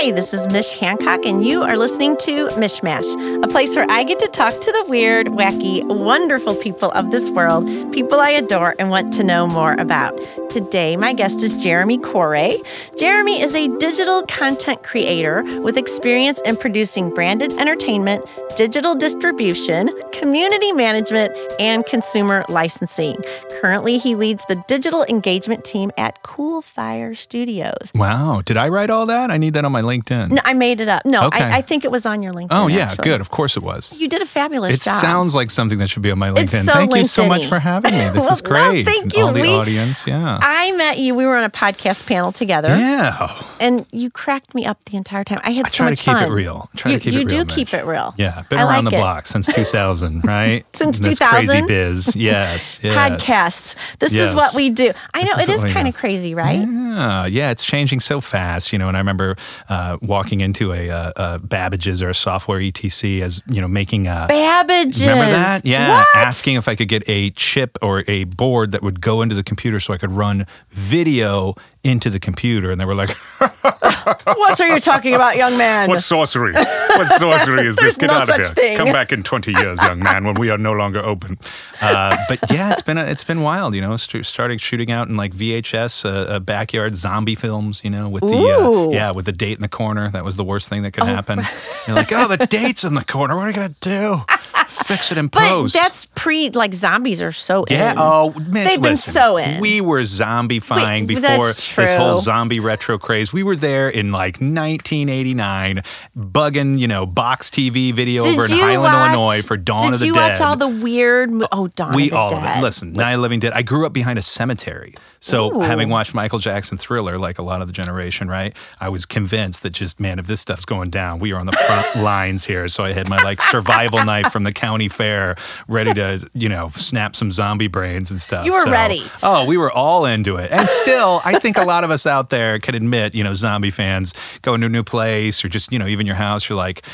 Hi, this is Mish Hancock, and you are listening to Mishmash, a place where I get to talk to the weird, wacky, wonderful people of this world, people I adore and want to know more about. Today, my guest is Jeremy Corray. Jeremy is a digital content creator with experience in producing branded entertainment, digital distribution, community management, and consumer licensing. Currently, he leads the digital engagement team at Coolfire Studios. Wow. Did I write all that? I need that on my LinkedIn. No, I made it up. No, Okay. I, I think it was on your LinkedIn. oh, yeah. actually. Good. Of course it was. You did a fabulous It job. sounds like something that should be on my LinkedIn. It's so Thank you so much for having me. This Well, is no, great. thank you. All the We- audience. Yeah. I met you. We were on a podcast panel together, yeah. and you cracked me up the entire time. I had I so try to keep it real. I try you to keep you it real. You do keep it real. Yeah, been I around like the it. block since 2000, right? Since In this crazy 2000? biz. Yes. yes. Podcasts. This is what we do. I know it is kind of crazy, right? Yeah, yeah, it's changing so fast, you know. And I remember uh, uh, walking into a, uh uh Babbage's or a software ETC as you know making a. Babbage's. Remember that? Yeah. What? Asking if I could get a chip or a board that would go into the computer so I could run video into the computer. And they were like, what are you talking about, young man? What sorcery? What sorcery is this? Get no out of here. thing. Come back in 20 years, young man, when we are no longer open. Uh, but yeah, it's been a, it's been wild, you know. St- starting shooting out in like VHS uh, uh, backyard zombie films, you know, with the uh, yeah with the date in the corner. That was the worst thing that could happen. You're like, oh, the date's in the corner. What are you gonna do? Fix it in but that's pre like zombies are so Yeah. in. Oh, man, They've been listen, so in. We were zombifying Wait, before this whole zombie retro craze. We were there in like 1989, bugging, you know, box TV video Did over in Highland, watch, Illinois for Dawn of the Dead. Did you watch all the weird? mo- Oh, Dawn we of the all Dead. of it. Listen, Night of Living Dead. I grew up behind a cemetery. So Ooh. having watched Michael Jackson Thriller, like a lot of the generation, right? I was convinced that just, man, if this stuff's going down, we are on the front lines here. So I had my like survival knife from the county fair ready to, you know, snap some zombie brains and stuff. You were So- ready. Oh, we were all into it. And still, I think a lot of us out there can admit, you know, zombie fans go into a new place or just, you know, even your house, you're like,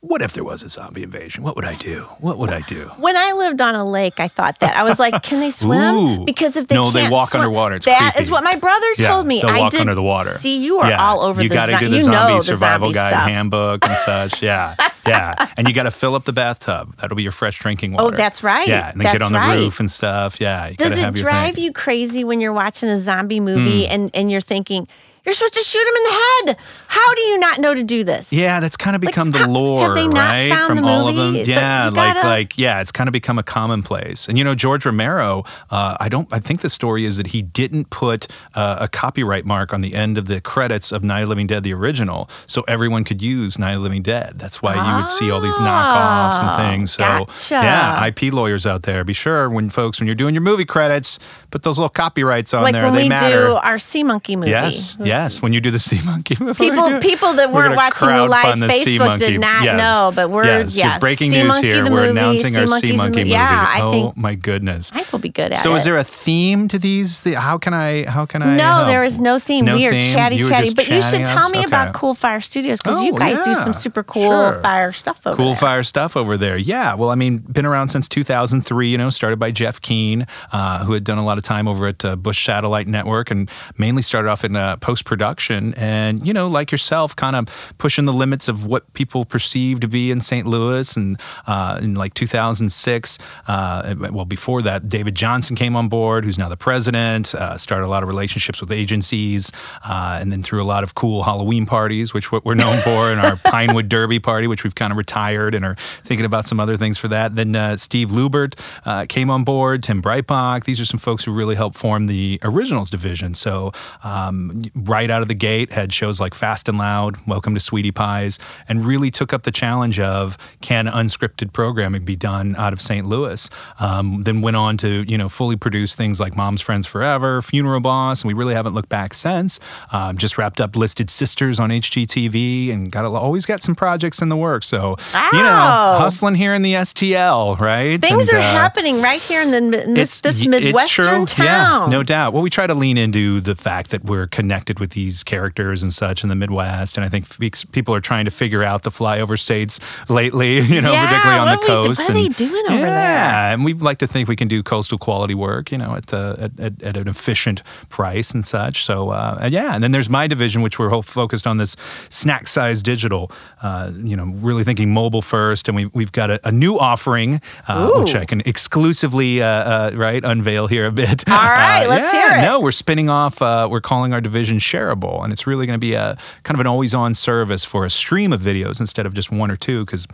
what if there was a zombie invasion? What would I do? What would I do? When I lived on a lake, I thought that I was like, "Can they swim?" Ooh. Because if they No, they walk swim- underwater. It's That is creepy. what my brother Yeah, told me. they'll I walk did, under the water. See, you are Yeah, all over You the. gotta zo- do the you zombie know survival guide stuff. handbook and such. Yeah, yeah, and you got to fill up the bathtub. That'll be your fresh drinking oh, water. Oh, that's right. Yeah, and then That's get on the right. roof and stuff. Yeah, you Does it have drive you crazy when you're watching a zombie movie hmm. and and you're thinking you're supposed to shoot him in the head? How do you not know to do this? Yeah, that's kind of become how- the have lore, they not right? found From all of them. Yeah, you like gotta- like yeah, it's kind of become a commonplace. And you know, George Romero, uh, I don't. I think the story is that he didn't put uh, a copyright mark on the end of the credits of Night of the Living Dead, the original, so everyone could use Night of the Living Dead. That's why you would see all these knockoffs and things. So Ah, gotcha. yeah, IP lawyers out there, be sure when folks when you're doing your movie credits, put those little copyrights on like there. when they we matter. do our Sea Monkey movie. Yes, yes. Yes, when you do the sea monkey movie, People, people that weren't gonna watching the live the Facebook did not Yes. know, but we're yes. yes. breaking sea news Monkey, here. The We're movie, announcing sea our Sea Monkey's Monkey movie. Yeah, I oh think my goodness. I will be good at it. So is there a theme to these? The, how can I? How can I? No, help? there is no theme. No we are theme? chatty chatty. But you should tell us? me Okay. about Coolfire Studios because you Oh, guys do some super cool Sure. fire stuff over Cool there. fire stuff over there. Yeah. Well, I mean, been around since 2003, you know, started by Jeff Keane, uh, who had done a lot of time over at uh, Busch Satellite Network and mainly started off in uh, post production. And, you know, like yourself, kind of pushing the limits of what people perceive to be in St. Louis. And uh, in like 2006, uh, well, before that, David Johnson came on board, who's now the president, uh, started a lot of relationships with agencies, uh, and then threw a lot of cool Halloween parties, which what we're known for, and our Pinewood Derby party, which we've kind of retired and are thinking about some other things for that. Then uh, Steve Lubert uh, came on board, Tim Breitbach. These are some folks who really helped form the originals division. So um, right out of the gate, had shows like Fast and Loud, Welcome to Sweetie Pies, and really took up the challenge of can unscripted programming be done out of St. Louis? Um, then went on to you know fully produce things like Mom's Friends Forever, Funeral Boss, and we really haven't looked back since. Um, just wrapped up Listed Sisters on HGTV, and got a, always got some projects in the works. So you know, hustling here in the STL, right? Things And, are uh, happening right here in, the, in this, this Midwestern it's true. town. Yeah, no doubt. Well, we try to lean into the fact that we're connected with these characters and such in the Midwest, and I think people are trying to figure out the flyover states lately. You know, Yeah, particularly on the are we do- coast. what are they and- doing over there? Yeah, and we like to think we can do coastal quality work. You know, at uh, at, at, at an efficient price and such. So uh, and yeah, and then there's my division, which we're focused on this snack size digital. Uh, you know, really thinking mobile first, and we we've got a, a new offering, uh, which I can exclusively uh, uh, right unveil here a bit. All right, let's yeah, hear it. No, we're spinning off. Uh, we're calling our division shareable, and it's really going to be a kind of an always-on service for a stream of videos instead of just one or two, because.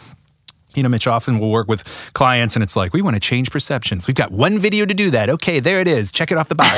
You know, Mitch often will work with clients and it's like, we want to change perceptions. We've got one video to do that. Okay, there it is. Check it off the box.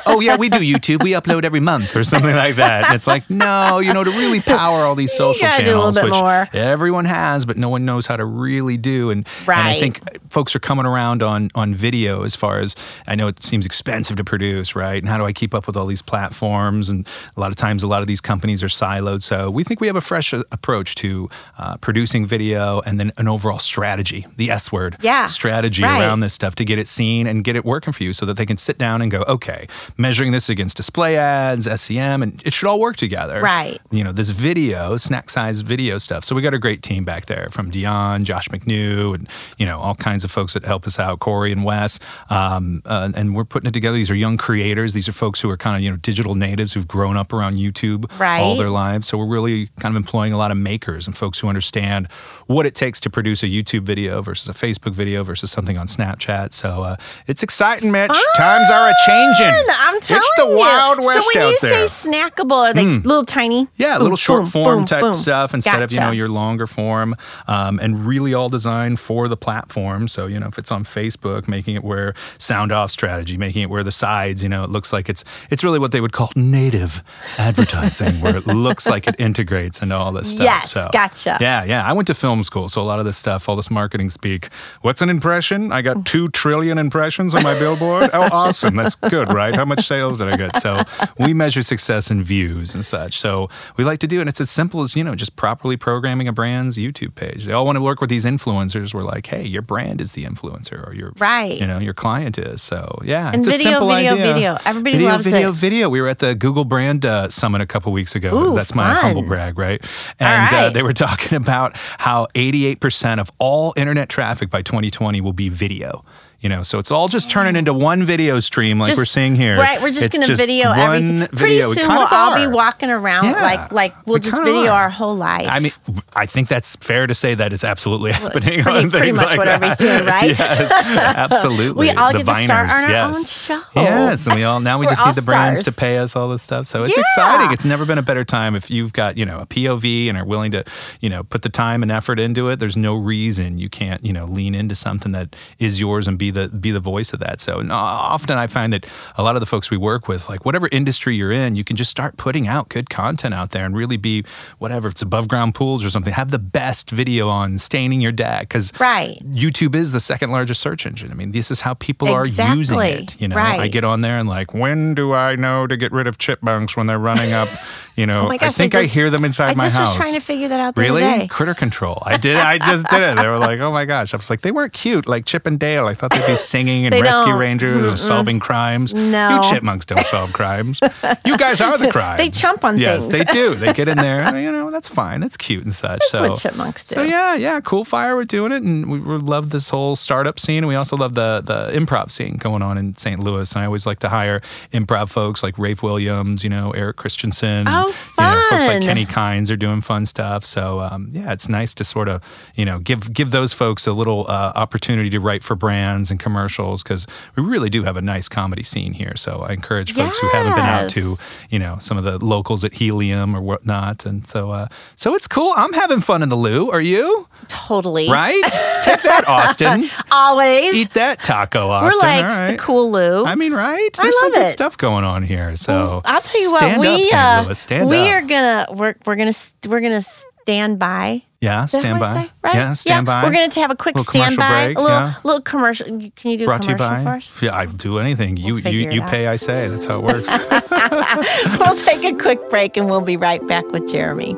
oh, yeah, we do YouTube. We upload every month or something like that. And it's like, no, you know, to really power all these social gotta do a little channels, bit which more. everyone has, but no one knows how to really do. And, and I think folks are coming around on on video as far as I know it seems expensive to produce, right? And how do I keep up with all these platforms? And a lot of times, a lot of these companies are siloed. So we think we have a fresh approach to uh, producing video and then an overall strategy, the S word, Yeah, strategy right. around this stuff to get it seen and get it working for you, so that they can sit down and go, okay, measuring this against display ads, SEM, and it should all work together, Right. you know, this video, snack size video stuff. So we got a great team back there from Dion, Josh McNew, and, you know, all kinds of folks that help us out, Corey and Wes. Um, uh, and we're putting it together. These are young creators. These are folks who are kind of, you know, digital natives who've grown up around YouTube all their lives. So we're really kind of employing a lot of makers and folks who understand what it takes to produce a YouTube video versus a Facebook video versus something on Snapchat. So uh, it's exciting, Mitch. Times are a changing. I'm telling It's the you. Wild West so when you there. Say snackable, are they little tiny? Yeah, Boom, little short boom, form boom, type stuff instead of you know your longer form, um, and really all designed for the platform. So you know if it's on Facebook, making it where sound off strategy, making it where the sides, you know, it looks like it's it's really what they would call native advertising, where it looks like it integrates into all this stuff. Yes, so, gotcha. Yeah, yeah. I went to film school, so a lot of this stuff, all this marketing speak. What's an impression? I got two trillion impressions on my billboard. Oh, awesome! That's good, right? How much sales did I get? So we measure success in views and such. So we like to do, and it's as simple as you know, just properly programming a brand's YouTube page. They all want to work with these influencers. We're like, hey, your brand is the influencer, or your Right. you know, your client is. So yeah, And it's a simple video, idea. video. Everybody video, loves video, it. video. We were at the Google Brand uh, Summit a couple weeks ago. Ooh, That's my humble brag, right? And uh, they were talking about how 88% of all internet traffic by 2020 will be video. You know, so it's all just turning into one video stream like Just- we're seeing here. Right, we're just going to video one everything. Pretty video. We soon we'll all be walking around Yeah, like like we'll we just video are. our whole life. I mean, I think that's fair to say that is absolutely happening. pretty- on pretty things much like what that. everybody's doing, right? yes, absolutely. We all The get to start on our yes. own show. Yes, and we all now we just need the brands stars. to pay us all this stuff. So it's Yeah. exciting. It's never been a better time if you've got you know a POV and are willing to you know put the time and effort into it. There's no reason you can't you know lean into something that is yours and be the be the voice of that. So often I find that a lot of the folks we work with, like whatever industry you're in, you can just start putting out good content out there and really be whatever it's above ground pools or something. Have the best video on staining your deck because Right. YouTube is the second largest search engine. I mean, this is how people are using it. You know, I get on there and like, when do I know to get rid of chipmunks when they're running up? You know, Oh gosh, I think I I, hear them inside my house. I just was trying to figure that out the Really? other day. Critter control. I did. I just did it. They were like, "Oh my gosh!" I was like, "They weren't cute, like Chip and Dale." I thought they'd be singing and rescue don't. rangers and solving crimes. No. you chipmunks don't solve crimes. You guys are the crime. They chomp on yes, things. Yes, they do. They get in there. You know, that's fine. That's cute and such. That's so, what chipmunks do. So yeah, yeah, Coolfire, we're doing it, and we, we love this whole startup scene. We also love the the improv scene going on in St. Louis. And I always like to hire improv folks like Rafe Williams, you know, Eric Christensen, Oh, you know, folks like. Kenny Kynes are doing fun stuff. So um, yeah, it's nice to sort of you know give give those folks a little uh, opportunity to write for brands and commercials because we really do have a nice comedy scene here. So I encourage folks who haven't been out to you know some of the locals at Helium or whatnot, and so uh, so it's cool. I'm having fun in the Lou. Are you? Totally. Right? Take that, Austin. Always. Eat that taco, Austin. We're like right. the cool Lou. I mean, right? I There's some love good stuff going on here. So I'll tell you stand what, up, we St. uh, Louis. Stand we up. are gonna we're we're gonna we're gonna stand by. yeah, stand by. say? Right? Yeah, stand by. We're gonna have a quick commercial standby, a little yeah. little commercial. Can you do Brought a to you commercial by. for us? Yeah, I'll do anything. You figure you you out. pay, I say. That's how it works. we'll take a quick break and we'll be right back with Jeremy.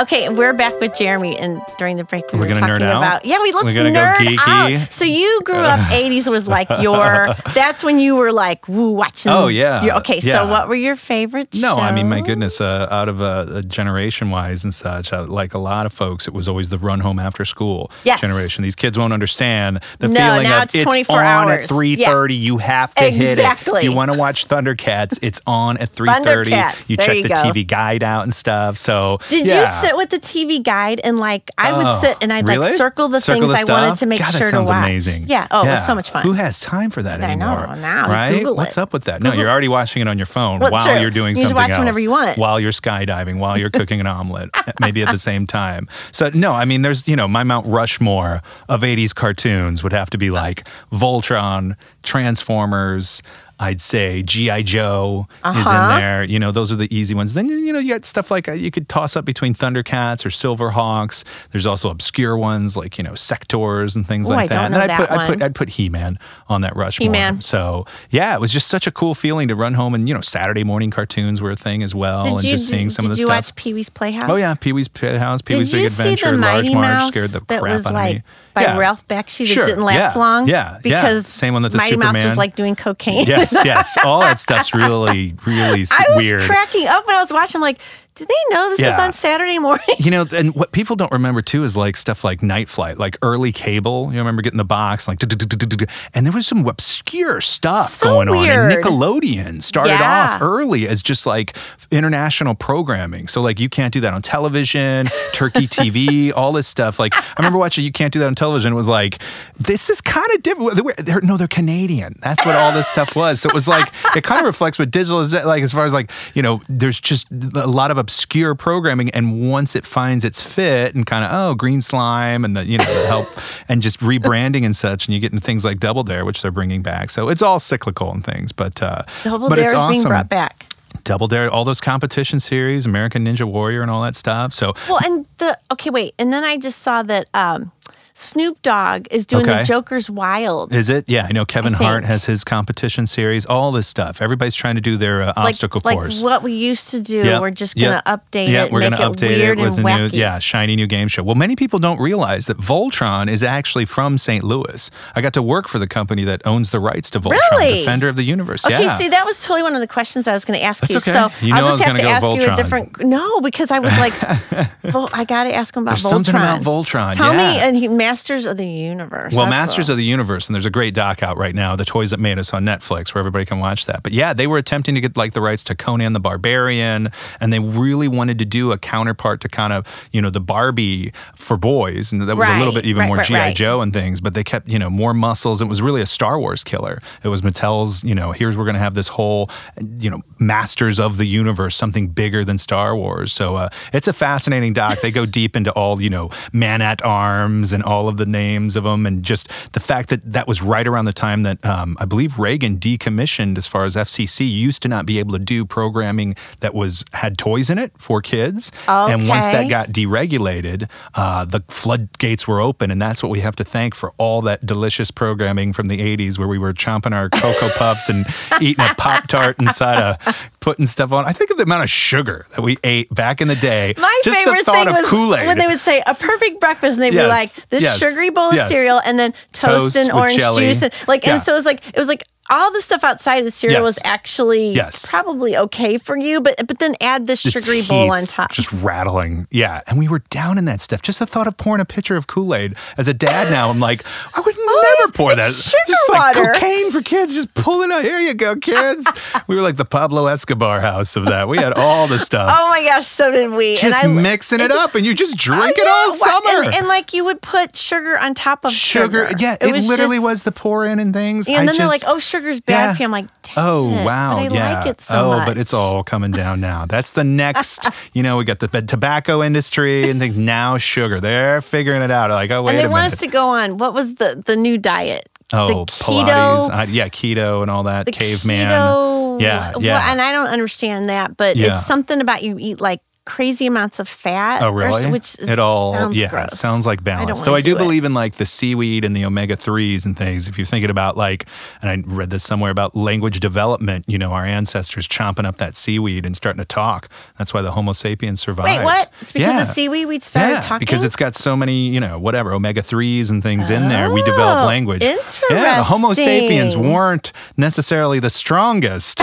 Okay, we're back with Jeremy, and during the break we We're were gonna talking nerd out? about yeah, we let's We're gonna go nerd geeky? out. So you grew up '80s was like your that's when you were like woo watching. Oh, yeah. your- okay, so what were your favorite? No, I mean, my goodness, uh, out of uh, generation wise and such, uh, like a lot of folks, it was always the run home after school Yes. generation. These kids won't understand the No, feeling now of it's 24 on hours. at 3.30. You have to hit it. Exactly. If you want to watch Thundercats, it's on at 3.30. Thundercats. You There check you the go. TV guide out and stuff. So, Did yeah. you sit with the TV guide and like I would Oh, sit and I'd really? like circle the Circle things the I wanted to make God, sure that sounds to watch. amazing. Yeah. Oh, it was so much fun. Who has time for that I know, now, right? Google What's up with that? No, you're already watching it on your phone Well, while true. you're doing You something watch else. whenever you want. While you're skydiving, while you're cooking an omelet, maybe at the same time. So no, I mean, there's you know, my Mount Rushmore of '80s cartoons would have to be like Voltron, Transformers. I'd say GI Joe is in Uh-huh. there. You know, those are the easy ones. Then you know you got stuff like uh, you could toss up between Thundercats or Silverhawks. There's also obscure ones like you know Sectaurs and things Oh, like I that. and know then I'd that put I'd put. I'd put He Man on that rush. He-Man. So yeah, it was just such a cool feeling to run home and you know Saturday morning cartoons were a thing as well, Did and you just seeing some of the stuff. Did you watch Pee Wee's Playhouse? Oh yeah, Pee Wee's Playhouse, Pee Did Wee's you Big see Adventure, the Large Mighty March Mouse scared the crap out like of me. By yeah. Ralph Bakshi that Sure, didn't last yeah, long? yeah, yeah. because Same one that the Mighty Mouse was like doing cocaine. yes, yes, all that stuff's really, really I was weird. cracking up when I was watching. I'm like, do they know this is on Saturday morning? You know, and what people don't remember too is like stuff like Night Flight, like early cable. You remember getting the box, like, and there was some obscure stuff So going on. And Nickelodeon started Yeah. off early as just like international programming. So like you can't do that on television, Turkey TV, all this stuff. Like I remember watching You Can't Do That on Television. It was like this is kind of different. They're, they're- no, they're Canadian. That's what all this stuff was. So it was like it kind of reflects what digital is like as far as like you know. There's just a lot of obscure programming, and once it finds its fit and kind of oh green slime and the you know the help and just rebranding and such, and you get into things like Double Dare, which they're bringing back. So it's all cyclical and things, but uh, Double but Dare it's is awesome. being brought back. Double Dare, all those competition series, American Ninja Warrior, and all that stuff. So Well, and the okay, wait, and then I just saw that um, Snoop Dogg is doing the Joker's Wild. is it? Yeah, I know Kevin I. Hart has his competition series. All this stuff. Everybody's trying to do their uh, like, obstacle like course. what we used to do. Yep, We're just gonna update yep, it, we're and make gonna it update it with a wacky. new, yeah, shiny new game show. Well, many people don't realize that Voltron is actually from St. Louis. I got to work for the company that owns the rights to Voltron, Really? Defender of the Universe. Okay, yeah. see, that was totally one of the questions I was going to ask That's you. okay. So You know I I'll just have to ask you a different. No, because I was like, Vol- I got to ask him about There's Voltron. something about Voltron, Tell me, and he, Masters of the Universe. Well, That's Masters a- of the Universe, and there's a great doc out right now, The Toys That Made Us on Netflix, where everybody can watch that. But yeah, they were attempting to get like the rights to Conan the Barbarian, and they really wanted to do a counterpart to kind of, you know, the Barbie for boys. And that was a little bit even right, more right, G.I. right. Joe and things, but they kept, you know, more muscles. It was really a Star Wars killer. It was Mattel's, you know, here's we're going to have this whole, you know, Masters of the Universe, something bigger than Star Wars. So uh, it's a fascinating doc. They go deep into all, you know, man at arms and all of the names of them, and just the fact that that was right around the time that um, I believe Reagan decommissioned as far as FCC used to not be able to do programming that was had toys in it for kids. And once that got deregulated, uh, the floodgates were open, and that's what we have to thank for all that delicious programming from the '80s, where we were chomping our cocoa puffs and eating a pop tart inside a putting stuff on. I think of the amount of sugar that we ate back in the day. My Just favorite the thought thing of was Kool-Aid. when they would say a perfect breakfast, and they'd be Yes, like this yes, sugary bowl of yes. cereal, and then toast, Toast and orange jelly. juice, and like, Yeah. and so it was like it was like all the stuff outside of the cereal Yes. was actually Yes. probably okay for you, but but then add this the sugary bowl on top. Just rattling. Yeah. And we were down in that stuff. Just the thought of pouring a pitcher of Kool Aid as a dad now, I'm like, I would oh, never pour that. Oh, sugar just like cocaine for kids, just pulling out. Here you go, kids. we were like the Pablo Escobar house of that. We had all the stuff. Oh my gosh, so did we. just and I, mixing it up, and you just drink it all summer. And, and like you would put sugar on top of sugar. sugar. Yeah, it, literally just- was the pour in and things. And I then they're like, "Oh, sugar's bad Yeah. for you." I'm like, Oh it, wow! but I yeah. like it so oh, much. but it's all coming down now. That's the next. you know, we got the tobacco industry and things. Now sugar, they're figuring it out. Like, oh wait and they want minute. us to go on. What was the the new diet? oh, the Pilates. keto. Yeah, keto and all that. the Caveman. keto. Yeah, well, yeah. and I don't understand that, but Yeah. it's something about you eat like crazy amounts of fat. Oh, or- really? which it all sounds yeah, gross. sounds like balance. Though I do do believe in like the seaweed and the omega threes and things. If you're thinking about like, and I read this somewhere about language development. You know, our ancestors chomping up that seaweed and starting to talk. That's why the Homo sapiens survived. Wait, what? It's because Yeah. of seaweed we started yeah, talking. because it's got so many, you know, whatever omega threes and things in there. We develop Oh, language. Yeah, the Homo sapiens weren't necessarily the strongest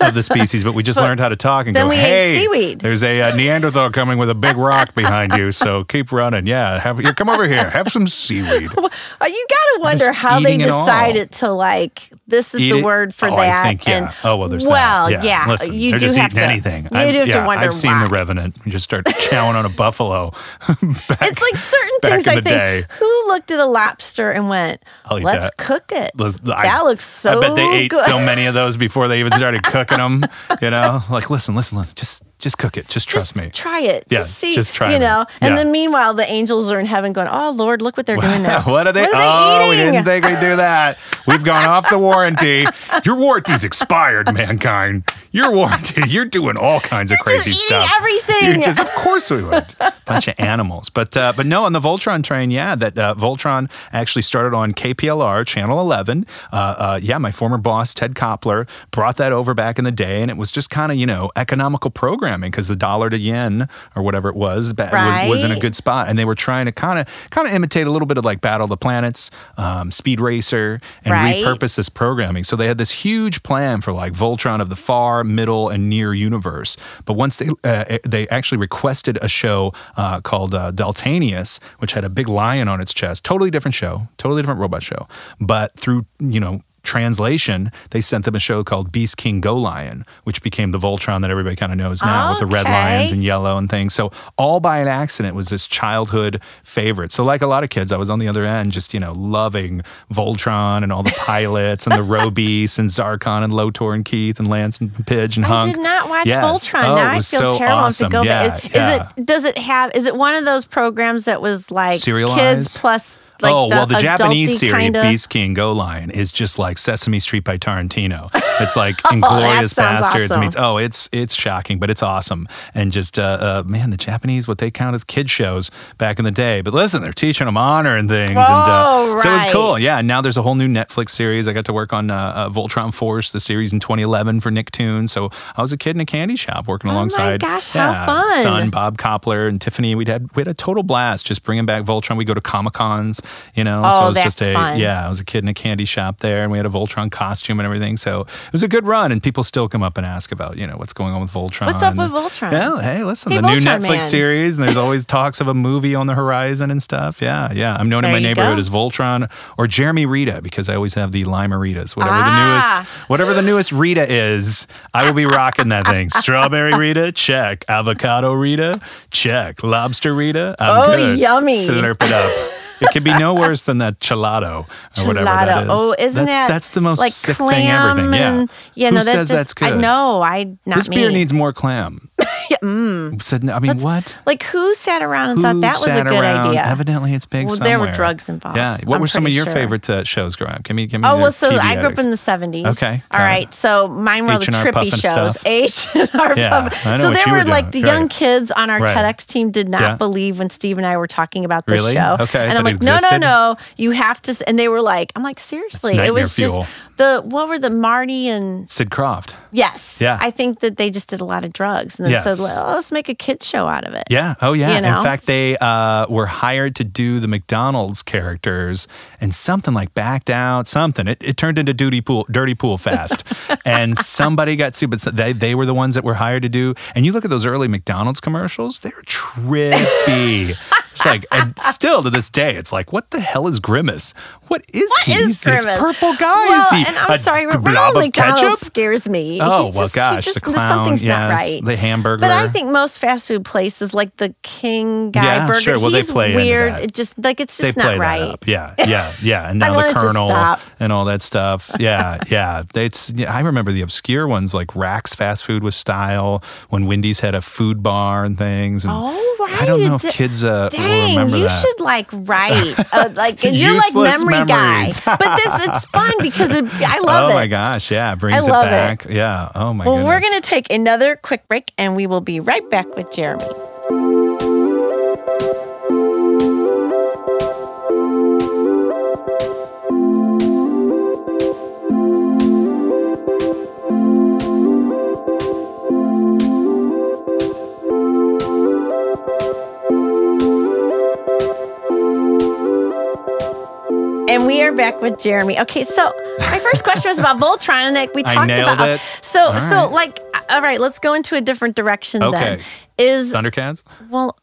of the species, but we just learned how to talk and then go, we ate "Hey, seaweed." there's a uh, Neanderthal coming with a big rock behind you, so keep running. Yeah, have here, come over here, have some seaweed." Uh, you got to wonder Just how they eating it all. decided to like this is Eat the it? word for Oh, that. I think, yeah. And oh well, there's that. well, yeah, Listen, you they're do just have eating to. anything. You I've- do have yeah, to wonder I've seen why. the Revenant. You just start chowing on a buffalo. back, It's like certain things in I think. day. Who looked at a lobster and went, I'll "Let's that." cook it"? I- that looks so. Good. I bet they ate good. so many of those before they even started cooking them. You know, like listen, listen, listen. Just, just cook it. Just trust Just me. Try it. Yeah, just see. just try You it. know, and Yeah. then meanwhile, the angels are in heaven going, "Oh Lord, look what they're doing now. what are they? What are oh, they we eating? didn't think we'd do that. We've gone off the warranty. Your warranty's expired, mankind. Your warranty. You're doing all kinds of You're just crazy eating stuff. everything. You're just, of course we would. Bunch of animals. But uh, but no, on the Voltron train, yeah, that uh, Voltron actually started on KPLR channel 11. Uh, uh, yeah, my former boss Ted Koplar brought that over back in the day, and it was just kind of you know economical programming because the dollar to yen or whatever it was, ba- was was in a good spot, and they were trying to kind of kind of imitate a little bit of like Battle of the Planets, um, Speed Racer, and Right. repurpose this programming. So they had this huge plan for like Voltron of the far, middle, and near universe. But once they uh, they actually requested a show uh, called uh, Daltanius, which had a big lion on its chest, totally different show, totally different robot show. But through you know translation, they sent them a show called Beast King Go Lion, which became the Voltron that everybody kind of knows now with the red lions and yellow and things. So all by an accident was this childhood favorite. So like a lot of kids, I was on the other end, just you know loving Voltron and all the pilots and the Robeast and Zarkon and Lotor and Keith and Lance and Pidge and I Hunk. did not watch Yes. Voltron. Oh, now I feel so terrible awesome. to go yeah, back. Is, yeah. is it? Does it have? Is it one of those programs that was like kids plus? Like oh the well, the Japanese series kinda? Beast King Go Lion is just like Sesame Street by Tarantino. It's like Inglorious sounds Bastards awesome. meets. Oh, it's it's shocking, but it's awesome. And just uh, uh, man, the Japanese what they count as kid shows back in the day. But listen, they're teaching them honor and things, and Oh, uh, so it's right. cool. Yeah, now there's a whole new Netflix series. I got to work on uh, uh, Voltron Force, the series in 2011 for Nicktoons. So I was a kid in a candy shop working Oh my alongside. gosh, how yeah, fun. Son Bob Koplar and Tiffany. We'd had we had a total blast just bringing back Voltron. We go to Comic Cons, you know. so Oh, it was just a fun. yeah. I was a kid in a candy shop there, and we had a Voltron costume and everything. So it was a good run, and people still come up and ask about you know what's going on with Voltron. What's up and- with Voltron? Yeah, hey, listen, Hey, the new Netflix Man. series, and there's always talks of a movie on the horizon and stuff. Yeah, yeah. I'm known in my neighborhood go. as Voltron or Jeremy Rita because I always have the Lime-A-Ritas, whatever Ah. the newest, whatever the newest Rita is. I will be rocking that thing. Strawberry Rita, check. Avocado Rita, check. Lobster Rita, I'm Oh, good. yummy. Slurp it up. It could be no worse than that gelato or whatever that Gelato. is. Oh, isn't that's, that that's the most like sick clam thing ever? Yeah. yeah, Who no, that says just, that's good? I know. I not This me. beer needs more clam. Said, I mean, what? Like who sat around and Who thought that was a good around? idea? Evidently, it's big Well, somewhere. there were drugs involved, Yeah. What I'm were some of your sure. favorite uh, shows growing up? Give me, give me. Oh well, so TV I grew up in the seventies. Okay, all right. it. So mine were the H&R trippy shows. H and R Yeah, Puff. So there were were like the young kids on our Right. TEDx team did not Yeah. believe when Steve and I were talking about this Really? show. Okay, And I'm like, no, no, no. You have to. And they were like, I'm like, seriously. It was just the what were the Marty and Sid Krofft. yes. Yeah. I think that they just did a lot of drugs and then Yes. said, well, let's make a kids show out of it. Yeah. Oh, yeah. You know? In fact, they uh, were hired to do the McDonald's characters, and something like backed out. Something. It, it turned into Dirty Pool, Dirty Pool Fast, and somebody got sued. But they they were the ones that were hired to do. And you look at those early McDonald's commercials; they're trippy. It's like, and still to this day, it's like, what the hell is Grimace? What is he? Is He's this purple guy. Well, is he and I'm a sorry, Ronald McDonald scares me. Oh He's well, just- gosh, just- the clown, something's yes, not right. the hamburger. But I think most fast food places, like the King Guy Yeah, Burger, sure. Well, they he's play weird. It just like it's they just play not right. that up. Yeah, yeah, yeah. And now the Colonel and all that stuff. Yeah, yeah. It's. Yeah, I remember the obscure ones like Rax Fast Food with Style when Wendy's had a food bar and things. And Oh, right. I don't know if kids uh, Dang, remember you that. should like write, uh, like you're like memory, memories. guy. but this it's fun because it, I love oh it. oh it. my gosh, yeah, brings it love it. back. Yeah. Oh my Well, goodness. we're going to take another quick break and we will be right back with Jeremy. And we are back with Jeremy. Okay, so my first question was about Voltron, and like we talked about. it. So, All so right. like, all right, let's go into a different direction then. Is Thundercats? well,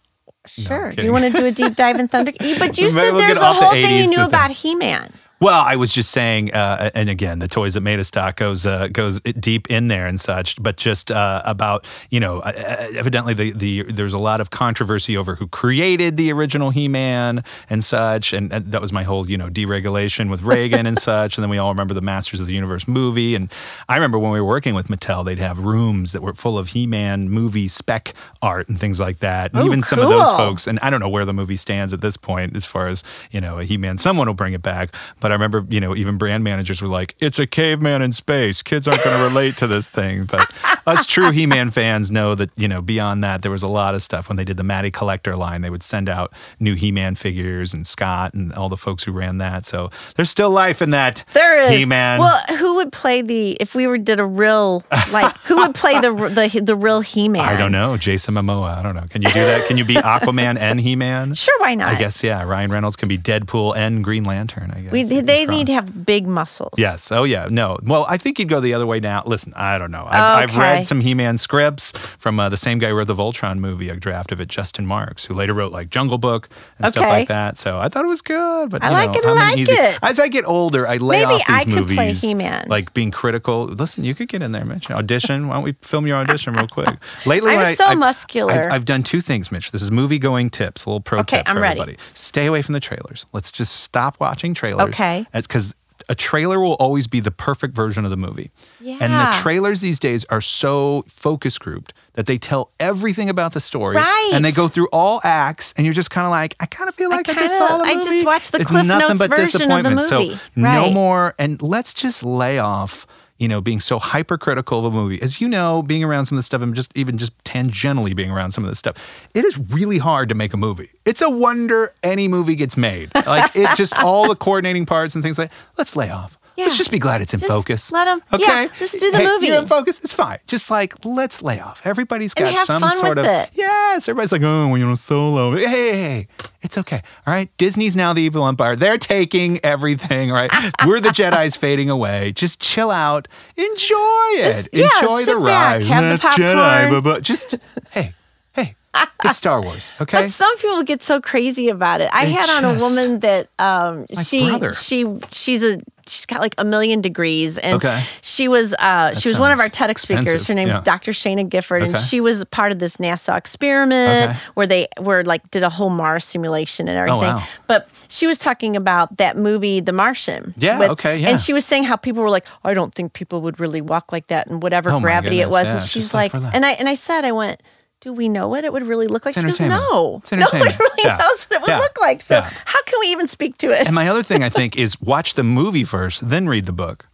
sure. kidding. you want to do a deep dive in Thunder? But you Maybe said there's a off the whole thing you knew about He-Man. Well, I was just saying, uh, and again, the toys that made us talk goes uh, goes deep in there and such. But just uh, about you know, uh, evidently the the there's a lot of controversy over who created the original He-Man and such, and, and that was my whole you know deregulation with Reagan and such. And then we all remember the Masters of the Universe movie, and I remember when we were working with Mattel, they'd have rooms that were full of He-Man movie spec art and things like that. And Oh, even some of those folks, and I don't know where the movie stands at this point as far as you know a He-Man. Someone will bring it back, but I remember you know even brand managers were like, "It's a caveman in space. Kids aren't going to relate to this thing." But us true He-Man fans know that you know beyond that there was a lot of stuff when they did the Matty Collector line. They would send out new He-Man figures and Scott and all the folks who ran that. So there's still life in that There is. He-Man. Well, who would play the if we were did a real like who would play the the the real He-Man? I don't know. Jason Momoa. I don't know. Can you do that? Can you be Aquaman and He-Man? Sure, why not? I guess yeah. Ryan Reynolds can be Deadpool and Green Lantern. I guess we, they need to have big muscles. Yes. Oh, yeah. No. Well, I think you'd go the other way now. Listen, I don't know. I've, I've read some He-Man scripts from uh, the same guy who wrote the Voltron movie, a draft of it, Justin Marks, who later wrote like Jungle Book and stuff like that. So I thought it was good. But I like know, it, I like easy- it. As I get older, I lay Maybe off these I could movies. play He-Man. Like being critical. Listen, you could get in there, Mitch. Audition. Why don't we film your audition real quick? Lately, I'm I- so I've- muscular. I've, I've done two things, Mitch. This is movie going tips. A little pro Okay, tip for I'm ready. everybody. Stay away from the trailers. Let's just stop watching trailers. Okay. Because a trailer will always be the perfect version of the movie. Yeah. And the trailers these days are so focus grouped that they tell everything about the story. Right. And they go through all acts, and you're just kind of like, I kind of feel like I, just kinda- saw the movie. I just watched the it's Cliff nothing Notes but version of the disappointment. So movie. no more. And let's just lay off. You know, being so hypercritical of a movie, as you know, being around some of this stuff, and just even just tangentially being around some of this stuff, it is really hard to make a movie. It's a wonder any movie gets made. Like it just all the coordinating parts and things like. Let's lay off. Let's just be glad it's in Just focus. let 'em- Okay. yeah, just do the Hey, movie. You're in focus. It's fine. Just like let's lay off. Everybody's got some sort of it. yes. Everybody's like, oh, well, you know, solo. Hey, hey, hey, it's okay. All right. Disney's now the evil empire. They're taking everything. Right. We're the Jedi's fading away. Just chill out. Enjoy it. Just- yeah, Enjoy the sit back, ride. have the That's popcorn. Jedi. But, but just hey, hey, it's Star Wars. Okay. But some people get so crazy about it. I They had on a woman that um she brother. she she's a she's got like a million degrees and Okay. she was uh she was one of our TEDx speakers. expensive. Her name Yeah. is Dr. Sheyna Gifford and she was part of this NASA experiment Okay. where they were like did a whole Mars simulation and everything. Oh, wow. But she was talking about that movie The Martian. Yeah, okay, yeah. And she was saying how people were like, I don't think people would really walk like that and whatever Oh, gravity it was. yeah, and she's like like, and I and I said, I went, do we know what it would really look like? She goes, no. No one really Yeah. knows what it would Yeah. look like. So Yeah. how can we even speak to it? And my other thing I think is watch the movie first, then read the book.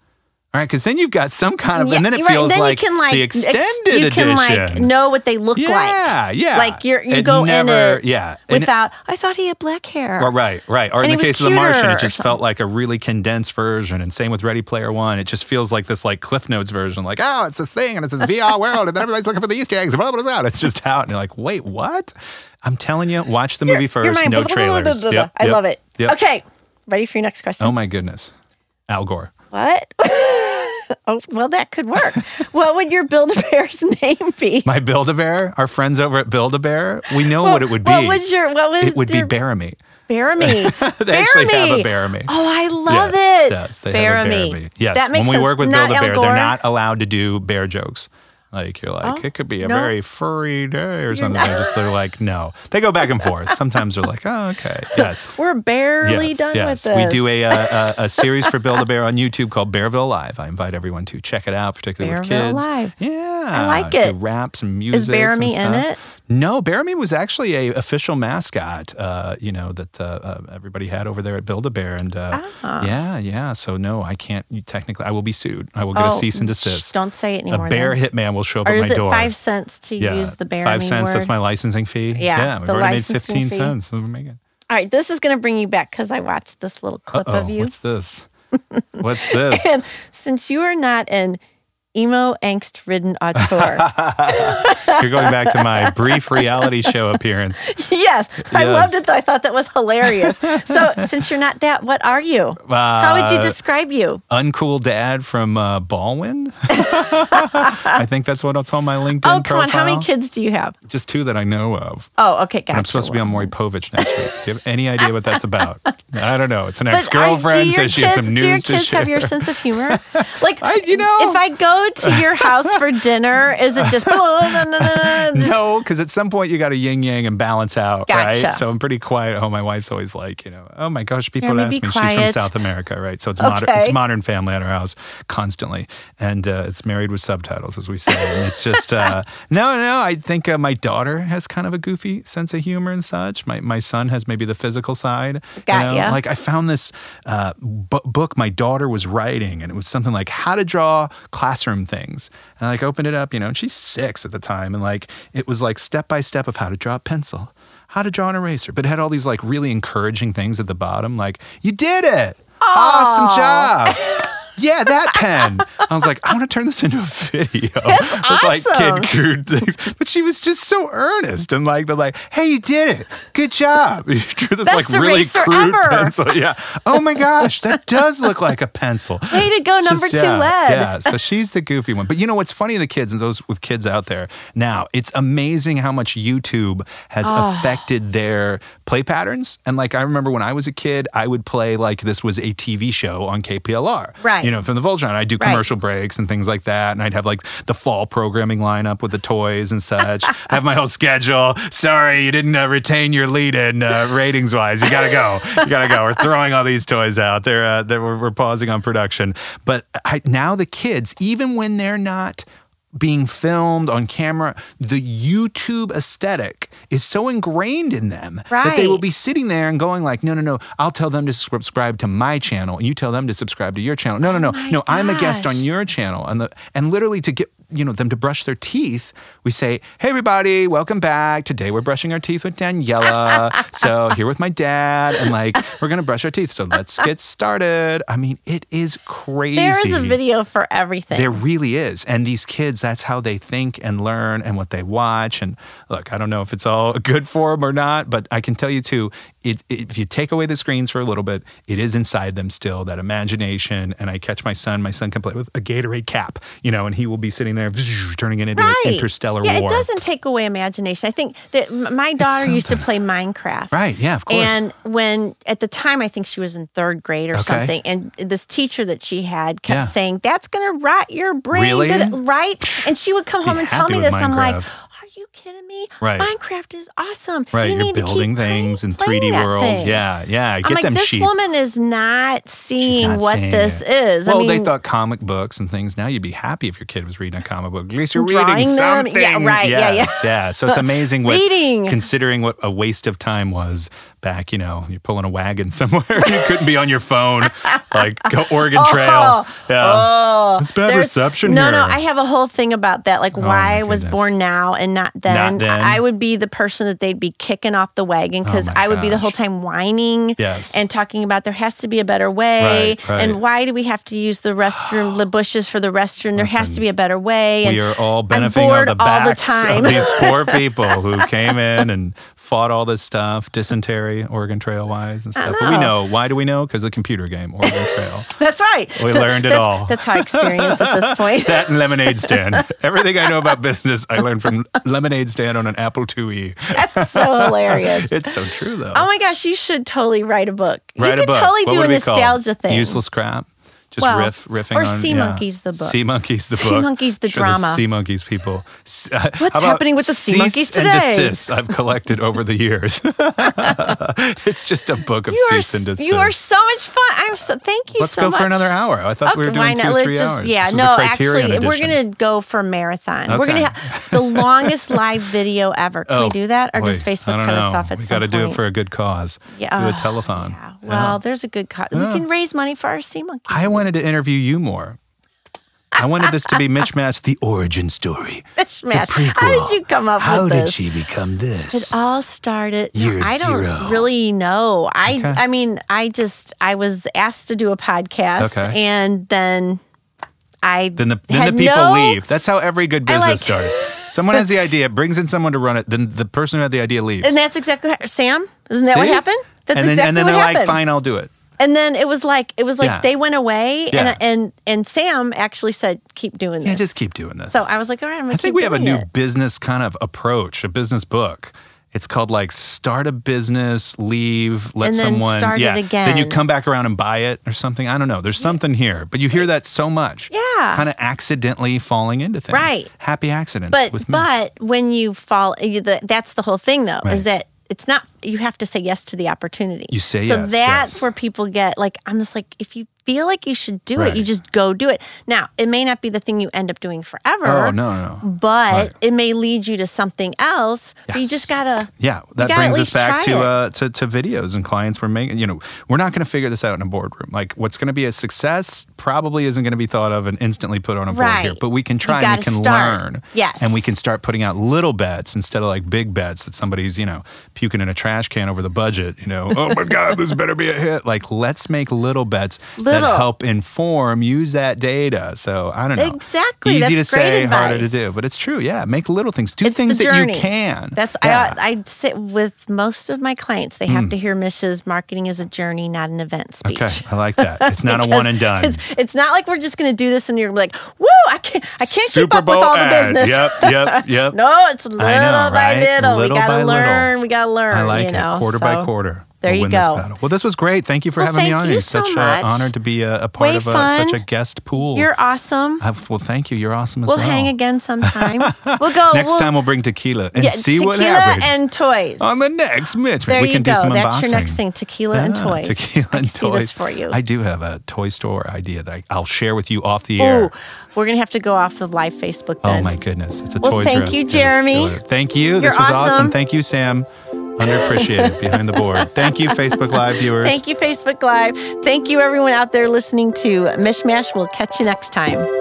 All right, because then you've got some kind of, and then it right. feels then like, you can like the ex- extended you can edition. like know what they look yeah, like. yeah. Yeah. Like you're you It go never, in it yeah. And- without I thought he had black hair. Well, right, right. Or in the case of The Martian, it just felt like a really condensed version. And same with Ready Player One. It just feels like this like Cliff Notes version. Like, oh, it's this thing and it's this VR world, and then everybody's looking for the Easter eggs. and Blah blah blah. It's just out, and you're like, wait, what? I'm telling you, watch the movie You're- you're first. No trailers. blah, blah. Yep, I love it. Okay. Ready for your next question? Oh my goodness, Al Gore. What? oh, well, that could work. what would your Build a Bear's name be? My Build a Bear, our friends over at Build a Bear, we know Well, what it would be. What was your? What was it would be your, Bearamy. Bearamy. They actually have a Bearamy. Bearamy. Oh, I love yes, it. Yes, they have a Bearamy. Bearamy. Yes, that makes when we sense. work with Not Build a Bear, they're not allowed to do bear jokes. Like you're like, Oh, it could be a no. very furry day or something. They're just they're like, no. They go back and forth. Sometimes they're like, oh, okay, yes. We're barely yes, done yes. with this. We do a, uh, a a series for Build a Bear on YouTube called Bearville Live. I invite everyone to check it out, particularly with kids. Live. Yeah, I like do it. raps and music. Bearamy in and stuff. it? No, Bearimy was actually a official mascot. Uh, you know that uh, uh, everybody had over there at Build a Bear, and uh, Ah. yeah, yeah. So no, I can't. You, technically, I will be sued. I will get a cease and Oh, desist. Don't say it anymore. a bear then. hitman will show up Or at is my it door. five cents to yeah, use the bear? five cents. word? That's my licensing fee. Yeah, yeah. We've the already made fifteen fee. cents. We're making. All right, this is going to bring you back because I watched this little clip Uh-oh, of you. what's this? What's this? And since you are not an emo angst ridden auteur, You're going back to my brief reality show appearance. yes, I loved it though. I thought that was hilarious. So, since you're not that, what are you? How would you Uh, describe you? Uncool dad from uh, Baldwin. I think that's what it's on my LinkedIn Oh, come profile. on. How many kids do you have? Just two that I know of. Oh, okay, gotcha. And I'm supposed to be on Maury Povich next week. Do you have any idea what that's about? I don't know. It's an ex girlfriend, so she has kids- some Do your kids have your sense of humor? Like, I- you know- if I go to your house for dinner, is it just, just no, because at some point you got to yin yang and balance out, Gotcha. right? So I'm pretty quiet. Oh, my wife's always like, you know, oh my gosh, people ask me. She's from. South America, right? So it's modern. It's modern family at our house constantly, and uh, it's married with subtitles, as we say. And it's just uh, no, no. I think uh, my daughter has kind of a goofy sense of humor and such. My my son has maybe the physical side. Got you know? Like I found this uh, bu- book my daughter was writing, and it was something like how to draw classroom things. And I like opened it up, you know, and she's six at the time, and like it was like step by step of how to draw a pencil, how to draw an eraser, but it had all these like really encouraging things at the bottom, like you did it, awesome job. Yeah, that pen. I was like, I want to turn this into a video That's with like kid crude things. But she was just so earnest and like they're like, hey, you did it. Good job. You drew this Best like really crude ever. pencil. Yeah. Oh my gosh, that does look like a pencil. Way to go, number Just- two yeah, lead. Yeah, so she's the goofy one. But you know what's funny, the kids and those with kids out there now, it's amazing how much YouTube has Oh. affected their play patterns. And like I remember when I was a kid, I would play like this was a TV show on KPLR. Right. You know, from the Voltron. I'd do Right. commercial breaks and things like that. And I'd have like the fall programming lineup with the toys and such. I have my whole schedule. Sorry, you didn't uh, retain your lead in uh, ratings wise. You gotta go. You gotta go. We're throwing all these toys out. They're, uh, they're we're, we're pausing on production. But I, now the kids, even when they're not being filmed on camera, the YouTube aesthetic is so ingrained in them that they will be sitting there and going like, no, no, no, I'll tell them to subscribe to my channel, and you tell them to subscribe to your channel. No, no, no, Oh no, I'm a guest on your channel, and the and literally to get you know them to brush their teeth, we say, hey everybody, welcome back. Today we're brushing our teeth with Daniela. so here with my dad, and like we're gonna brush our teeth. So let's get started. I mean, it is crazy. There is a video for everything. There really is. And these kids, that's how they think and learn and what they watch. And look, I don't know if it's all good for them or not, but I can tell you too, it, if you take away the screens for a little bit, it is inside them still, that imagination. And I catch my son, my son can play with a Gatorade cap, you know, and he will be sitting there turning it into right. an interstellar yeah, war. it doesn't take away imagination. I think that my daughter used to play Minecraft. Right, yeah, of course. And when at the time I think she was in third grade or Okay. something, and this teacher that she had kept Yeah. saying, "That's gonna rot your brain." Really? Right? And she would come Be home and tell me this. I'm like, Minecraft. "Are you kidding me? Right. Minecraft is awesome. Right, You you're need to keep building things in 3D world. thing." Yeah, yeah. I'm like, them this sheep. woman is not seeing not what this it. is. Well, I mean, they thought comic books and things. Now you'd be happy if your kid was reading a comic book. At least you're reading them. Yeah, right. Yeah, yeah. Yeah. So it's amazing what Reading. considering what a waste of time was back. You know, you're pulling a wagon somewhere. you couldn't be on your phone, like go Oregon Trail. Oh, yeah, Oh, it's bad reception No, here. no, I have a whole thing about that. Like oh, why I was born now and not then. then. I would be the person that they'd be kicking off the wagon because Oh I would be the whole time whining Yes. and talking about there has to be a better way Right, right. and why do we have to use the restroom, the bushes for the restroom? There has to be a better way. And we are all I'm benefiting bored on the backs all the backs time. of these poor people who came in and fought all this stuff, dysentery, Oregon Trail wise and stuff. But we know. Why do we know? Because the computer game, Oregon Trail. That's right. We learned it That's- all. That's how I experience at this point. that and lemonade stand. Everything I know about business, I learned from lemonade stand on an Apple IIe. That's so hilarious. It's so true, though. Oh my gosh, you should totally write a book. Write you could totally What do a be called? nostalgia thing. Useless crap. Just Well, riff riffing or on Sea yeah. Monkeys the book. Sea monkeys the book. Sea. Monkeys the Sure, drama. sea monkeys people. Uh, What's happening with the sea cease monkeys and today? desist I've collected over the years. it's just a book of You are, and desist. you are so much fun. I'm so thank you so much. Let's so go much. for another hour. I thought we were doing two, three just- hours. Yeah, no, actually, we're gonna go for marathon. We're gonna have the longest live video ever. Can we Oh, do that, or does Facebook cut know. us off at we some got to do it for a good cause. Yeah. Do a telethon. Well, there's a good cause. We can raise money for our sea Monkeys. I wanted to interview you more. I wanted this to be Mitch Match, the origin story. The prequel. How did you come up How with did she become this? It all started. Year I don't really know. I Okay. I mean, I just I was asked to do a podcast, Okay. and then I then the, then the people no- leave. That's how every good business like- starts. Someone has the idea, brings in someone to run it, then the person who had the idea leaves. And that's exactly Sam. Isn't that what happened? That's and then, exactly and then what they're happened. like, fine, I'll do it. And then it was like it was like Yeah. they went away, Yeah. and and and Sam actually said, "Keep doing this." Yeah, just keep doing this. So I was like, "All right, I'm gonna I keep think we have a doing new it." business kind of approach, a business book. It's called like start a business, leave, let And then someone start it yeah. Then you again. come back around and buy it or something. I don't know. There's something here, but you hear that so much. Yeah. Kind of accidentally falling into things. Right. Happy accidents But with me. but when you fall, you, the, that's the whole thing, though, Right. is that it's not. You have to say yes to the opportunity. You say so yes, that's yes. where people get like. I'm just like, if you feel like you should do it, you just go do it. Now, it may not be the thing you end up doing forever. oh no, no, no. But Right. it may lead you to something else. But you just gotta. Yeah, that gotta brings us back to uh to, to videos and clients we're making. You know, we're not going to figure this out in a boardroom. Like, what's going to be a success probably isn't going to be thought of and instantly put on a board here. But we can try and we can start. learn. Yes. and we can start putting out little bets instead of like big bets that somebody's you know puking in a trash can over the budget. You know, oh my God, this better be a hit. Like, let's make little bets Little. That help inform. Use that data. So I don't know. Exactly. Easy That's to great say, harder to do, but it's true. Yeah, make little things. Do It's things that you can. That's Yeah. I. I sit with most of my clients. They have hmm. to hear Mrs. Marketing is a journey, not an event speech. Okay, I like that. It's not a one and done. It's, it's not like we're just going to do this and you're like, woo, I can't, I can't Super keep up with Bowl all the business. Yep, yep, yep. no, it's little know, by right? little. Little we got to little. learn. We got to learn. I like you know? it. Quarter by quarter. There you go. Well, this was great. Thank you for Well, having me on. you It's so such an honor to be a, a part Way of a, such a guest pool. You're awesome. I- well, thank you. You're awesome as well. We'll well. hang again sometime. We'll go. Next we'll, time we'll bring tequila and yeah, see tequila what happens. Tequila and toys. on the next Mitch. there we you can go. do some That's unboxing. your next thing: tequila and Ah, toys. Tequila I and see toys. this for you. I do have a toy store idea that I, I'll share with you off the air. Oh, we're gonna have to go off the live Facebook Oh my goodness. It's a Well, Toys thank R Us. you, Jeremy. Thank you. this was awesome. Thank you, Sam. Underappreciated behind the board. Thank you, Facebook Live viewers. Thank you, Facebook Live. Thank you, everyone out there listening to Mishmash. We'll catch you next time.